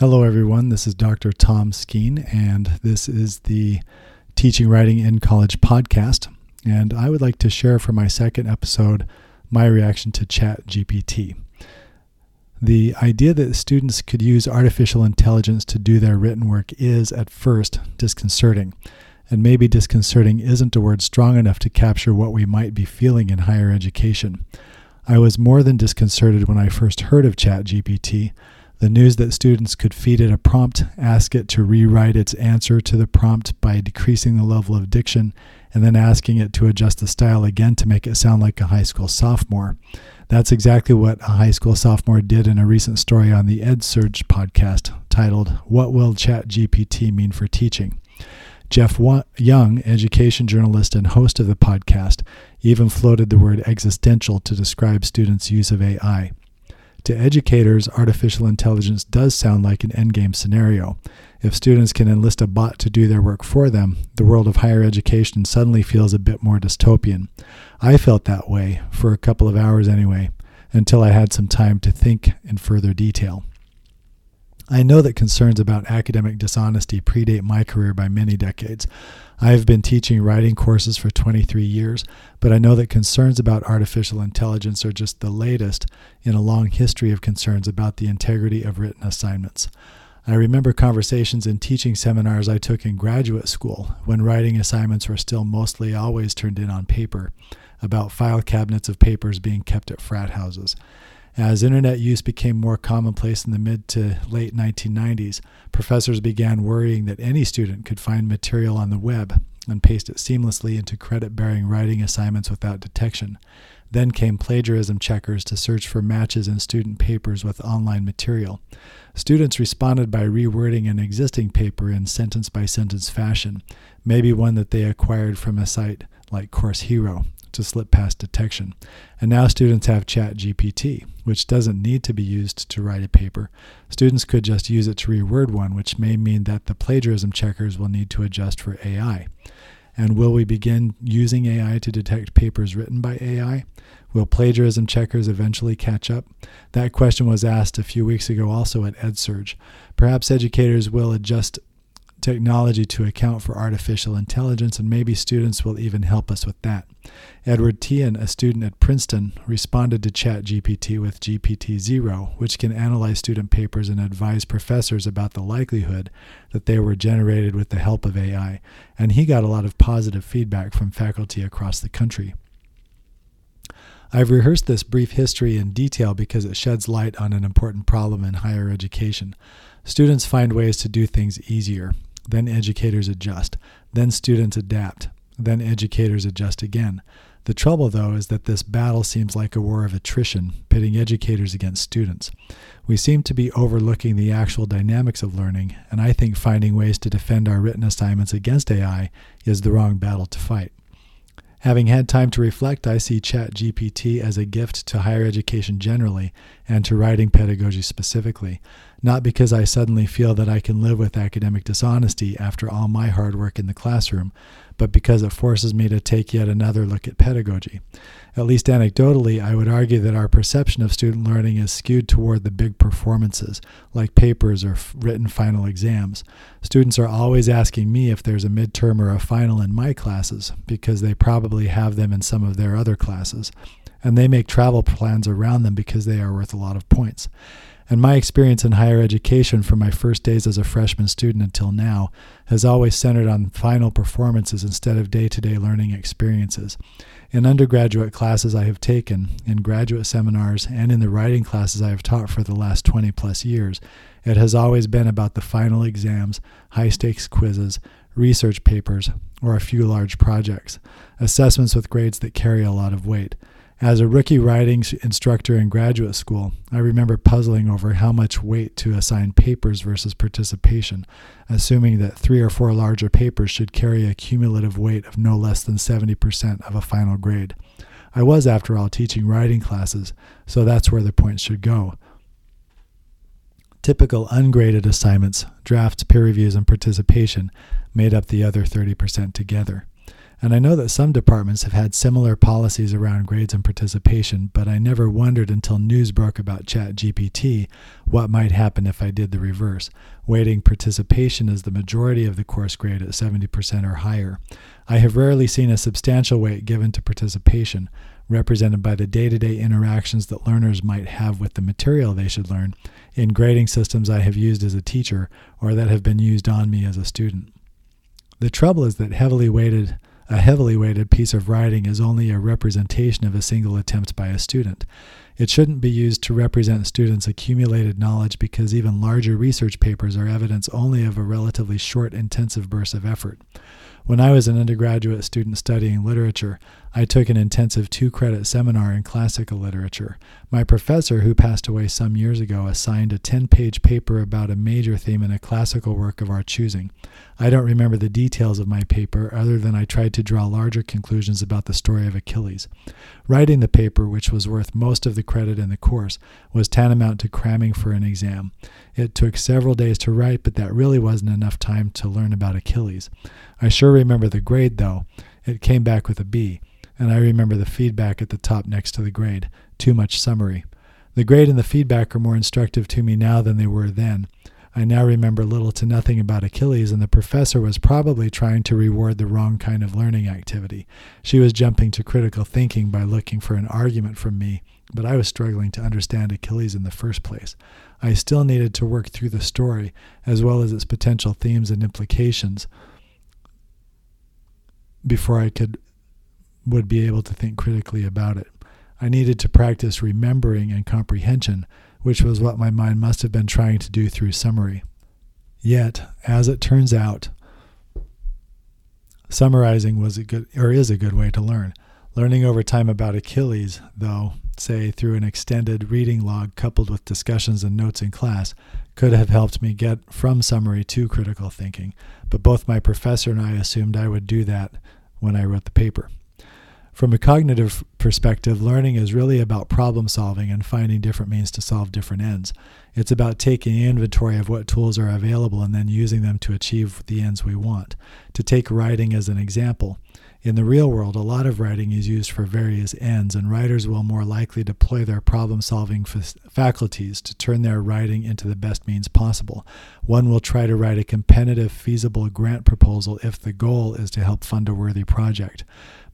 Hello, everyone. This is Dr. Tom Skeen, and this is the Teaching Writing in College podcast. And I would like to share for my second episode my reaction to Chat GPT. The idea that students could use artificial intelligence to do their written work is, at first, disconcerting. And maybe disconcerting isn't a word strong enough to capture what we might be feeling in higher education. I was more than disconcerted when I first heard of ChatGPT the news that students could feed it a prompt, ask it to rewrite its answer to the prompt by decreasing the level of diction, and then asking it to adjust the style again to make it sound like a high school sophomore. That's exactly what a high school sophomore did in a recent story on the EdSurge podcast titled, What Will ChatGPT Mean for Teaching? Jeff Young, education journalist and host of the podcast, even floated the word existential to describe students' use of AI. To educators, artificial intelligence does sound like an endgame scenario. If students can enlist a bot to do their work for them, the world of higher education suddenly feels a bit more dystopian. I felt that way, for a couple of hours anyway, until I had some time to think in further detail. I know that concerns about academic dishonesty predate my career by many decades. I have been teaching writing courses for 23 years, but I know that concerns about artificial intelligence are just the latest in a long history of concerns about the integrity of written assignments. I remember conversations in teaching seminars I took in graduate school when writing assignments were still mostly always turned in on paper, about file cabinets of papers being kept at frat houses. As internet use became more commonplace in the mid to late 1990s, professors began worrying that any student could find material on the web and paste it seamlessly into credit bearing writing assignments without detection. Then came plagiarism checkers to search for matches in student papers with online material. Students responded by rewording an existing paper in sentence by sentence fashion, maybe one that they acquired from a site like Course Hero to slip past detection. And now students have ChatGPT, which doesn't need to be used to write a paper. Students could just use it to reword one, which may mean that the plagiarism checkers will need to adjust for AI. And will we begin using AI to detect papers written by AI? Will plagiarism checkers eventually catch up? That question was asked a few weeks ago also at EdSurge. Perhaps educators will adjust technology to account for artificial intelligence, and maybe students will even help us with that. Edward Tian, a student at Princeton, responded to ChatGPT with GPT-0, which can analyze student papers and advise professors about the likelihood that they were generated with the help of AI, and he got a lot of positive feedback from faculty across the country. I've rehearsed this brief history in detail because it sheds light on an important problem in higher education. Students find ways to do things easier, then educators adjust. Then students adapt. Then educators adjust again. The trouble, though, is that this battle seems like a war of attrition, pitting educators against students. We seem to be overlooking the actual dynamics of learning, and I think finding ways to defend our written assignments against AI is the wrong battle to fight. Having had time to reflect, I see ChatGPT as a gift to higher education generally and to writing pedagogy specifically, not because I suddenly feel that I can live with academic dishonesty after all my hard work in the classroom, but because it forces me to take yet another look at pedagogy. At least anecdotally, I would argue that our perception of student learning is skewed toward the big performances, like papers or written final exams. Students are always asking me if there's a midterm or a final in my classes, because they probably have them in some of their other classes. And they make travel plans around them because they are worth a lot of points. And my experience in higher education from my first days as a freshman student until now has always centered on final performances instead of day to day learning experiences. In undergraduate classes I have taken, in graduate seminars, and in the writing classes I have taught for the last 20 plus years, it has always been about the final exams, high stakes quizzes, research papers, or a few large projects, assessments with grades that carry a lot of weight. As a rookie writing instructor in graduate school, I remember puzzling over how much weight to assign papers versus participation, assuming that three or four larger papers should carry a cumulative weight of no less than 70% of a final grade. I was, after all, teaching writing classes, so that's where the points should go. Typical ungraded assignments, drafts, peer reviews, and participation made up the other 30% together. And I know that some departments have had similar policies around grades and participation, but I never wondered until news broke about ChatGPT what might happen if I did the reverse, weighting participation as the majority of the course grade at 70% or higher. I have rarely seen a substantial weight given to participation, represented by the day to day interactions that learners might have with the material they should learn, in grading systems I have used as a teacher or that have been used on me as a student. The trouble is that heavily weighted a heavily weighted piece of writing is only a representation of a single attempt by a student. It shouldn't be used to represent students' accumulated knowledge because even larger research papers are evidence only of a relatively short intensive burst of effort. When I was an undergraduate student studying literature, I took an intensive two credit seminar in classical literature. My professor, who passed away some years ago, assigned a 10 page paper about a major theme in a classical work of our choosing. I don't remember the details of my paper, other than I tried to draw larger conclusions about the story of Achilles. Writing the paper, which was worth most of the credit in the course, was tantamount to cramming for an exam. It took several days to write, but that really wasn't enough time to learn about Achilles. I sure remember the grade, though. It came back with a B, and I remember the feedback at the top next to the grade too much summary. The grade and the feedback are more instructive to me now than they were then. I now remember little to nothing about Achilles, and the professor was probably trying to reward the wrong kind of learning activity. She was jumping to critical thinking by looking for an argument from me, but I was struggling to understand Achilles in the first place. I still needed to work through the story, as well as its potential themes and implications before I could would be able to think critically about it. I needed to practice remembering and comprehension, which was what my mind must have been trying to do through summary. Yet, as it turns out, summarizing was a good or is a good way to learn. Learning over time about Achilles, though, say through an extended reading log coupled with discussions and notes in class, could have helped me get from summary to critical thinking, but both my professor and I assumed I would do that when I wrote the paper. From a cognitive perspective, learning is really about problem solving and finding different means to solve different ends. It's about taking inventory of what tools are available and then using them to achieve the ends we want. To take writing as an example, in the real world, a lot of writing is used for various ends, and writers will more likely deploy their problem solving f- faculties to turn their writing into the best means possible. One will try to write a competitive, feasible grant proposal if the goal is to help fund a worthy project.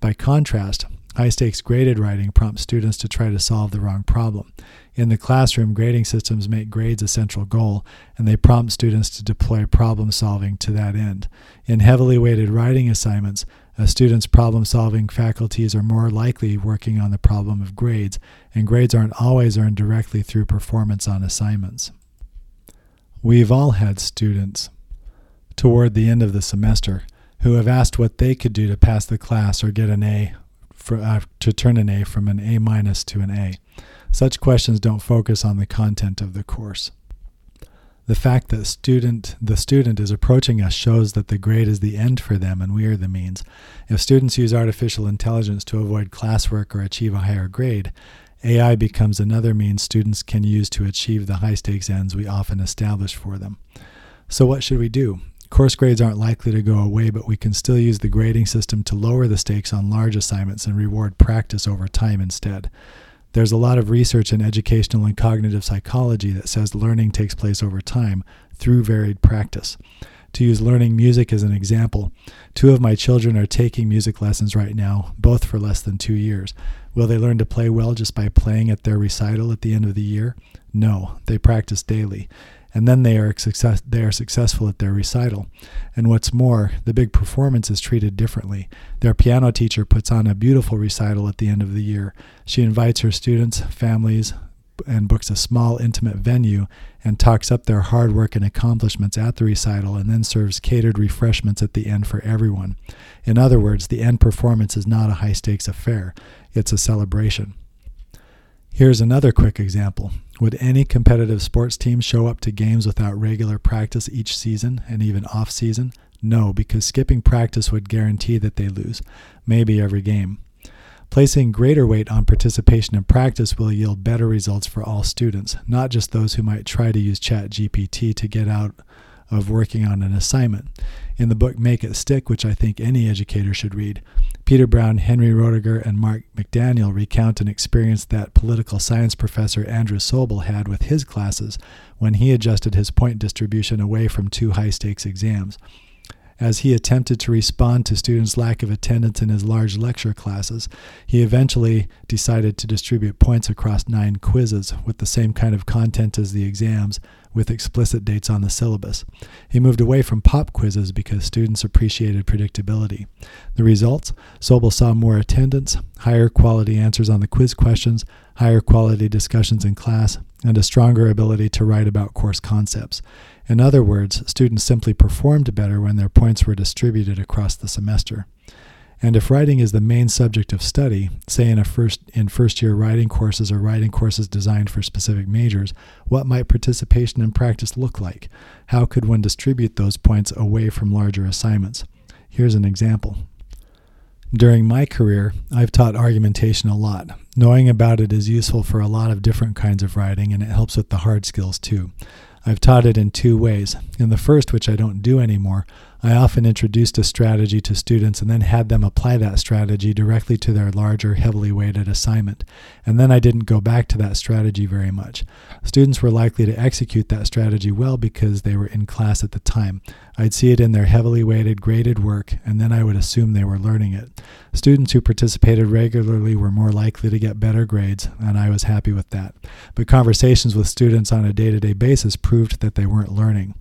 By contrast, high stakes graded writing prompts students to try to solve the wrong problem. In the classroom, grading systems make grades a central goal, and they prompt students to deploy problem solving to that end. In heavily weighted writing assignments, a student's problem solving faculties are more likely working on the problem of grades, and grades aren't always earned directly through performance on assignments. We've all had students toward the end of the semester who have asked what they could do to pass the class or get an A for, uh, to turn an A from an A minus to an A. Such questions don't focus on the content of the course. The fact that student the student is approaching us shows that the grade is the end for them and we are the means. If students use artificial intelligence to avoid classwork or achieve a higher grade, AI becomes another means students can use to achieve the high stakes ends we often establish for them. So what should we do? Course grades aren't likely to go away, but we can still use the grading system to lower the stakes on large assignments and reward practice over time instead. There's a lot of research in educational and cognitive psychology that says learning takes place over time through varied practice. To use learning music as an example, two of my children are taking music lessons right now, both for less than two years. Will they learn to play well just by playing at their recital at the end of the year? No, they practice daily and then they are success they are successful at their recital. And what's more, the big performance is treated differently. Their piano teacher puts on a beautiful recital at the end of the year. She invites her students, families, and books a small intimate venue and talks up their hard work and accomplishments at the recital and then serves catered refreshments at the end for everyone. In other words, the end performance is not a high stakes affair, it's a celebration. Here's another quick example. Would any competitive sports team show up to games without regular practice each season and even off season? No, because skipping practice would guarantee that they lose, maybe every game. Placing greater weight on participation in practice will yield better results for all students, not just those who might try to use ChatGPT to get out of working on an assignment. In the book Make It Stick, which I think any educator should read, Peter Brown, Henry Roediger, and Mark McDaniel recount an experience that political science professor Andrew Sobel had with his classes when he adjusted his point distribution away from two high stakes exams as he attempted to respond to students' lack of attendance in his large lecture classes. He eventually decided to distribute points across nine quizzes with the same kind of content as the exams, with explicit dates on the syllabus. He moved away from pop quizzes because students appreciated predictability. The results? Sobel saw more attendance, higher quality answers on the quiz questions, higher quality discussions in class, and a stronger ability to write about course concepts. In other words, students simply performed better when their points were distributed across the semester. And if writing is the main subject of study, say in a first in first year writing courses or writing courses designed for specific majors, what might participation and practice look like? How could one distribute those points away from larger assignments? Here's an example. During my career, I've taught argumentation a lot. Knowing about it is useful for a lot of different kinds of writing and it helps with the hard skills too. I've taught it in two ways. In the first, which I don't do anymore, I often introduced a strategy to students and then had them apply that strategy directly to their larger, heavily weighted assignment. And then I didn't go back to that strategy very much. Students were likely to execute that strategy well because they were in class at the time. I'd see it in their heavily weighted, graded work, and then I would assume they were learning it. Students who participated regularly were more likely to get better grades, and I was happy with that. But conversations with students on a day to day basis proved that they weren't learning.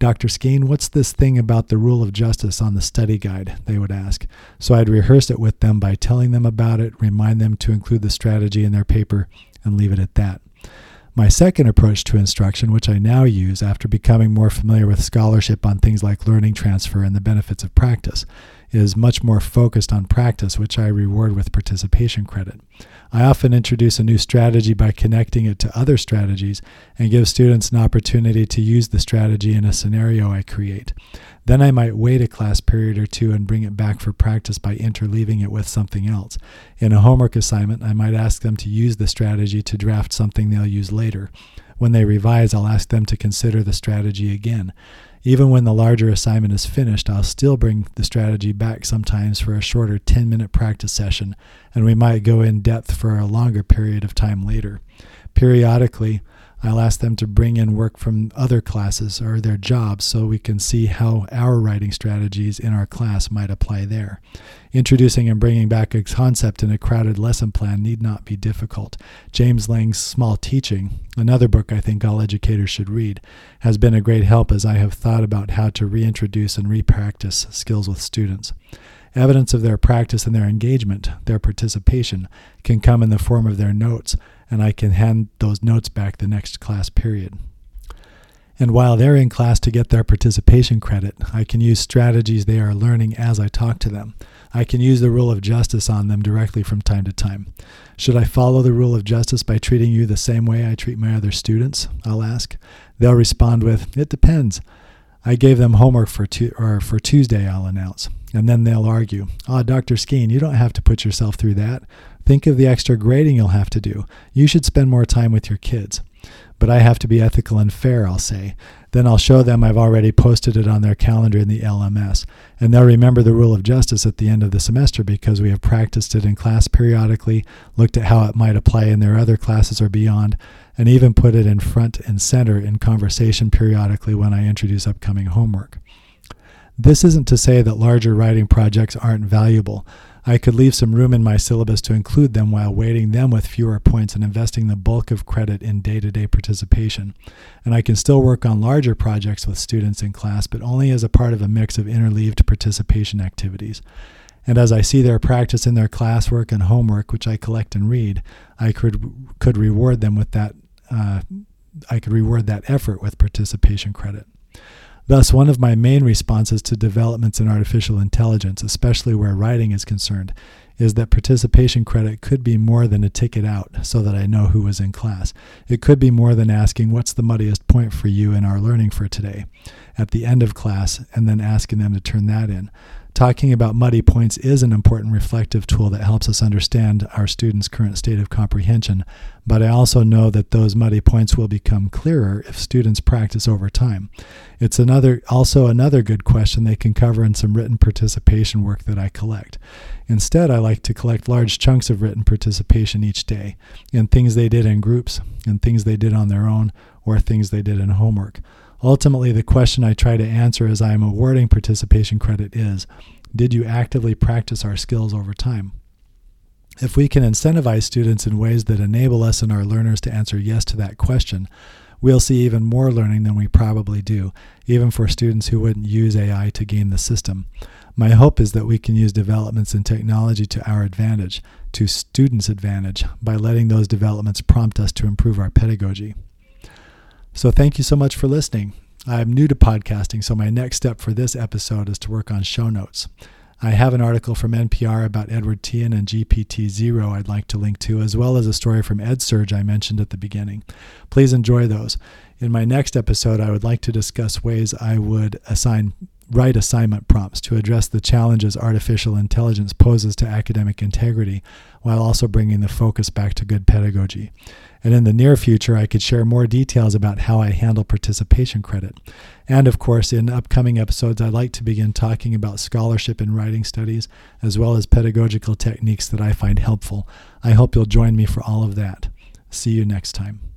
Dr. Skeen, what's this thing about the rule of justice on the study guide? They would ask. So I'd rehearse it with them by telling them about it, remind them to include the strategy in their paper, and leave it at that. My second approach to instruction, which I now use after becoming more familiar with scholarship on things like learning transfer and the benefits of practice, is much more focused on practice, which I reward with participation credit. I often introduce a new strategy by connecting it to other strategies and give students an opportunity to use the strategy in a scenario I create. Then I might wait a class period or two and bring it back for practice by interleaving it with something else. In a homework assignment, I might ask them to use the strategy to draft something they'll use later. When they revise, I'll ask them to consider the strategy again. Even when the larger assignment is finished, I'll still bring the strategy back sometimes for a shorter 10 minute practice session, and we might go in depth for a longer period of time later. Periodically, I'll ask them to bring in work from other classes or their jobs so we can see how our writing strategies in our class might apply there. Introducing and bringing back a concept in a crowded lesson plan need not be difficult. James Lang's Small Teaching, another book I think all educators should read, has been a great help as I have thought about how to reintroduce and repractice skills with students. Evidence of their practice and their engagement, their participation, can come in the form of their notes, and I can hand those notes back the next class period. And while they're in class to get their participation credit, I can use strategies they are learning as I talk to them. I can use the rule of justice on them directly from time to time. Should I follow the rule of justice by treating you the same way I treat my other students? I'll ask. They'll respond with, It depends. I gave them homework for, tu- or for Tuesday, I'll announce. And then they'll argue, Ah, oh, Dr. Skeen, you don't have to put yourself through that. Think of the extra grading you'll have to do. You should spend more time with your kids. But I have to be ethical and fair, I'll say. Then I'll show them I've already posted it on their calendar in the LMS. And they'll remember the rule of justice at the end of the semester because we have practiced it in class periodically, looked at how it might apply in their other classes or beyond, and even put it in front and center in conversation periodically when I introduce upcoming homework. This isn't to say that larger writing projects aren't valuable. I could leave some room in my syllabus to include them while weighting them with fewer points and investing the bulk of credit in day to day participation. And I can still work on larger projects with students in class, but only as a part of a mix of interleaved participation activities. And as I see their practice in their classwork and homework, which I collect and read, I could could reward them with that. Uh, I could reward that effort with participation credit. Thus, one of my main responses to developments in artificial intelligence, especially where writing is concerned, is that participation credit could be more than a ticket out so that I know who was in class. It could be more than asking, What's the muddiest point for you in our learning for today? at the end of class, and then asking them to turn that in. Talking about muddy points is an important reflective tool that helps us understand our students' current state of comprehension, but I also know that those muddy points will become clearer if students practice over time. It's another also another good question they can cover in some written participation work that I collect. Instead, I like to collect large chunks of written participation each day in things they did in groups, and things they did on their own, or things they did in homework. Ultimately, the question I try to answer as I am awarding participation credit is Did you actively practice our skills over time? If we can incentivize students in ways that enable us and our learners to answer yes to that question, we'll see even more learning than we probably do, even for students who wouldn't use AI to game the system. My hope is that we can use developments in technology to our advantage, to students' advantage, by letting those developments prompt us to improve our pedagogy. So, thank you so much for listening. I'm new to podcasting, so my next step for this episode is to work on show notes. I have an article from NPR about Edward Tian and GPT Zero I'd like to link to, as well as a story from EdSurge I mentioned at the beginning. Please enjoy those. In my next episode, I would like to discuss ways I would assign write assignment prompts to address the challenges artificial intelligence poses to academic integrity while also bringing the focus back to good pedagogy. And in the near future, I could share more details about how I handle participation credit. And of course, in upcoming episodes, I'd like to begin talking about scholarship in writing studies, as well as pedagogical techniques that I find helpful. I hope you'll join me for all of that. See you next time.